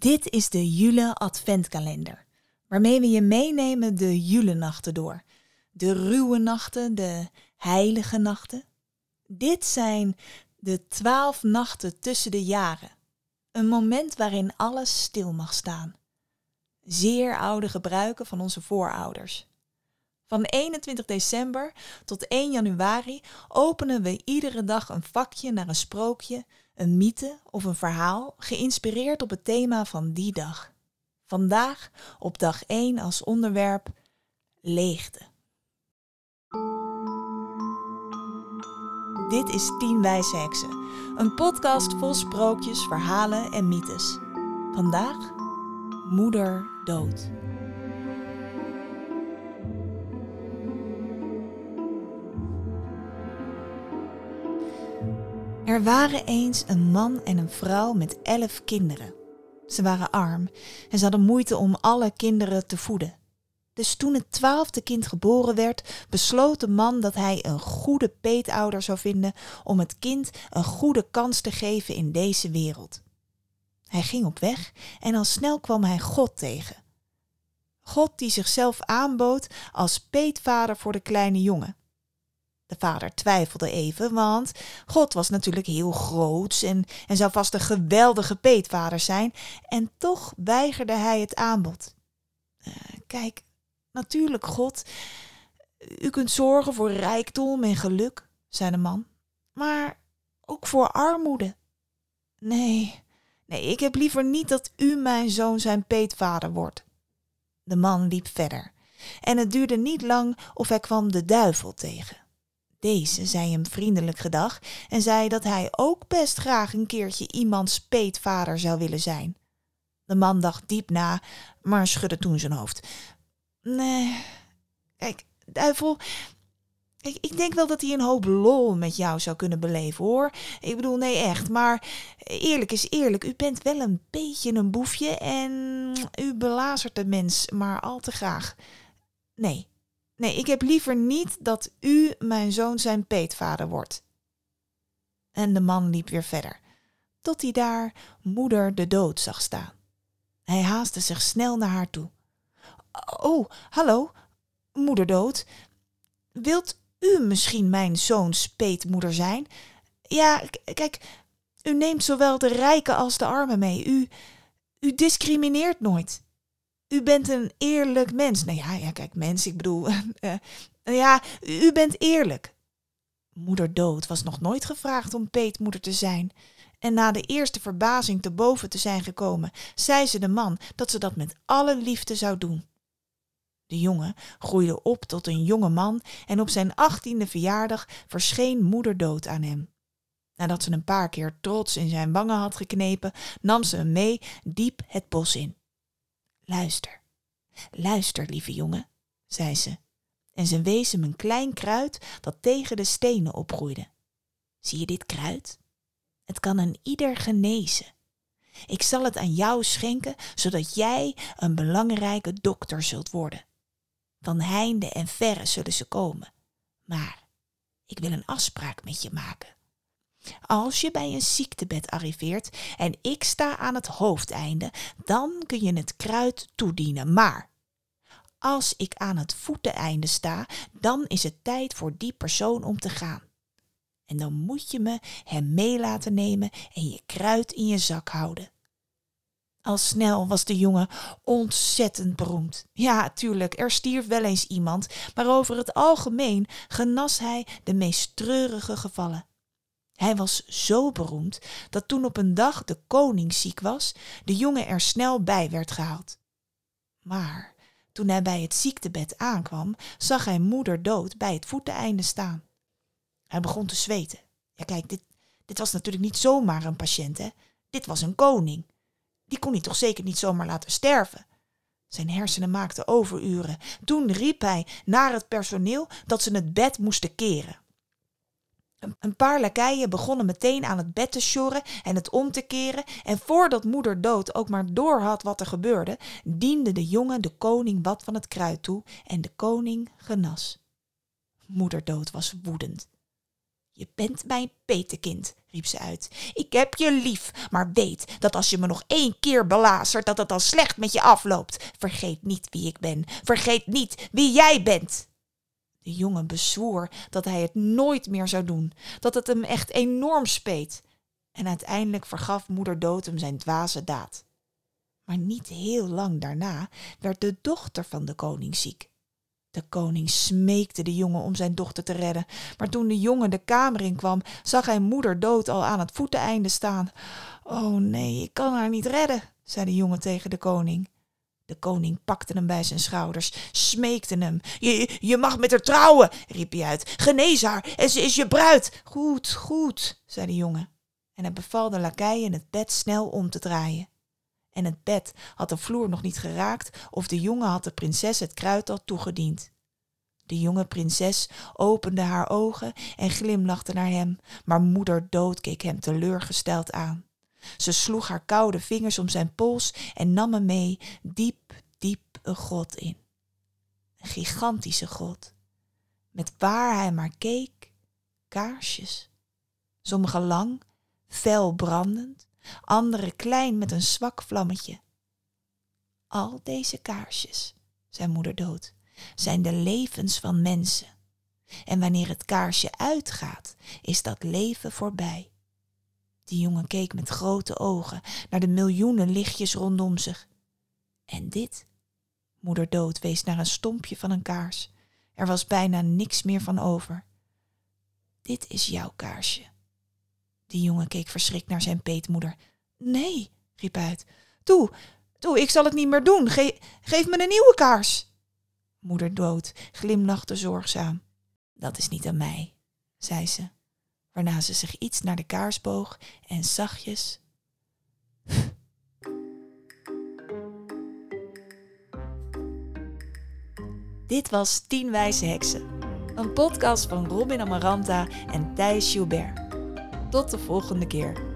Dit is de Jule Adventkalender, waarmee we je meenemen de Julenachten door. De ruwe nachten, de heilige nachten. Dit zijn de twaalf nachten tussen de jaren. Een moment waarin alles stil mag staan. Zeer oude gebruiken van onze voorouders. Van 21 december tot 1 januari openen we iedere dag een vakje naar een sprookje, een mythe of een verhaal geïnspireerd op het thema van die dag. Vandaag op dag 1 als onderwerp leegte. Dit is Tien Wijze Heksen, een podcast vol sprookjes, verhalen en mythes. Vandaag Moeder Dood. Er waren eens een man en een vrouw met elf kinderen. Ze waren arm en ze hadden moeite om alle kinderen te voeden. Dus toen het twaalfde kind geboren werd, besloot de man dat hij een goede peetouder zou vinden om het kind een goede kans te geven in deze wereld. Hij ging op weg en al snel kwam hij God tegen. God die zichzelf aanbood als peetvader voor de kleine jongen. De vader twijfelde even, want God was natuurlijk heel groots en, en zou vast een geweldige peetvader zijn. En toch weigerde hij het aanbod. Uh, kijk, natuurlijk God, u kunt zorgen voor rijkdom en geluk, zei de man, maar ook voor armoede. Nee, nee, ik heb liever niet dat u mijn zoon zijn peetvader wordt. De man liep verder en het duurde niet lang of hij kwam de duivel tegen. Deze zei hem vriendelijk gedag en zei dat hij ook best graag een keertje iemands peetvader zou willen zijn. De man dacht diep na, maar schudde toen zijn hoofd. Nee, kijk, duivel, ik, ik denk wel dat hij een hoop lol met jou zou kunnen beleven hoor. Ik bedoel, nee echt, maar eerlijk is eerlijk, u bent wel een beetje een boefje en u belazert de mens maar al te graag. Nee, Nee, ik heb liever niet dat u mijn zoon zijn peetvader wordt. En de man liep weer verder, tot hij daar moeder de dood zag staan. Hij haastte zich snel naar haar toe. Oh, hallo, moeder dood. Wilt u misschien mijn zoons peetmoeder zijn? Ja, kijk, u neemt zowel de rijken als de armen mee. U, u discrimineert nooit u bent een eerlijk mens. Nou ja, ja kijk, mens, ik bedoel, uh, ja, u bent eerlijk. Moeder Dood was nog nooit gevraagd om peetmoeder te zijn. En na de eerste verbazing te boven te zijn gekomen, zei ze de man dat ze dat met alle liefde zou doen. De jongen groeide op tot een jonge man en op zijn achttiende verjaardag verscheen moeder dood aan hem. Nadat ze een paar keer trots in zijn wangen had geknepen, nam ze hem mee diep het bos in. Luister, luister, lieve jongen, zei ze, en ze wees hem een klein kruid dat tegen de stenen opgroeide. Zie je dit kruid? Het kan een ieder genezen. Ik zal het aan jou schenken, zodat jij een belangrijke dokter zult worden. Van heinde en verre zullen ze komen. Maar ik wil een afspraak met je maken. Als je bij een ziektebed arriveert en ik sta aan het hoofdeinde, dan kun je het kruid toedienen. Maar als ik aan het voeteneinde sta, dan is het tijd voor die persoon om te gaan. En dan moet je me hem mee laten nemen en je kruid in je zak houden. Al snel was de jongen ontzettend beroemd. Ja, tuurlijk, er stierf wel eens iemand, maar over het algemeen genas hij de meest treurige gevallen. Hij was zo beroemd dat toen op een dag de koning ziek was, de jongen er snel bij werd gehaald. Maar toen hij bij het ziektebed aankwam, zag hij moeder dood bij het voeteneinde staan. Hij begon te zweten. Ja, kijk, dit, dit was natuurlijk niet zomaar een patiënt, hè? Dit was een koning. Die kon hij toch zeker niet zomaar laten sterven. Zijn hersenen maakten overuren. Toen riep hij naar het personeel dat ze het bed moesten keren. Een paar lakeien begonnen meteen aan het bed te sjorren en het om te keren, en voordat moeder dood ook maar door had wat er gebeurde, diende de jongen de koning wat van het kruid toe en de koning genas. Moeder dood was woedend. Je bent mijn petekind, riep ze uit. Ik heb je lief, maar weet dat als je me nog één keer belazert, dat het dan slecht met je afloopt. Vergeet niet wie ik ben. Vergeet niet wie jij bent. De jongen bezwoer dat hij het nooit meer zou doen, dat het hem echt enorm speet. En uiteindelijk vergaf moeder dood hem zijn dwaze daad. Maar niet heel lang daarna werd de dochter van de koning ziek. De koning smeekte de jongen om zijn dochter te redden, maar toen de jongen de kamer in kwam, zag hij moeder dood al aan het voeteneinde staan. Oh nee, ik kan haar niet redden, zei de jongen tegen de koning. De koning pakte hem bij zijn schouders, smeekte hem. Je, je mag met haar trouwen, riep hij uit. Genees haar en ze is je bruid. Goed, goed, zei de jongen. En hij beval de lakeien het bed snel om te draaien en het bed had de vloer nog niet geraakt of de jongen had de prinses het kruid al toegediend. De jonge prinses opende haar ogen en glimlachte naar hem, maar moeder dood keek hem teleurgesteld aan. Ze sloeg haar koude vingers om zijn pols en nam hem mee diep, diep een grot in. Een gigantische grot, met waar hij maar keek, kaarsjes. Sommige lang, fel brandend, andere klein met een zwak vlammetje. Al deze kaarsjes, zei moeder dood, zijn de levens van mensen. En wanneer het kaarsje uitgaat, is dat leven voorbij. Die jongen keek met grote ogen naar de miljoenen lichtjes rondom zich. En dit? Moeder dood wees naar een stompje van een kaars. Er was bijna niks meer van over. Dit is jouw kaarsje. Die jongen keek verschrikt naar zijn peetmoeder. Nee, riep hij uit. Toe, toe, ik zal het niet meer doen. geef me een nieuwe kaars. Moeder dood glimlachte zorgzaam. Dat is niet aan mij, zei ze, waarna ze zich iets naar de kaars boog en zachtjes. Dit was Tien Wijze Heksen, een podcast van Robin Amaranta en Thijs Gilbert. Tot de volgende keer.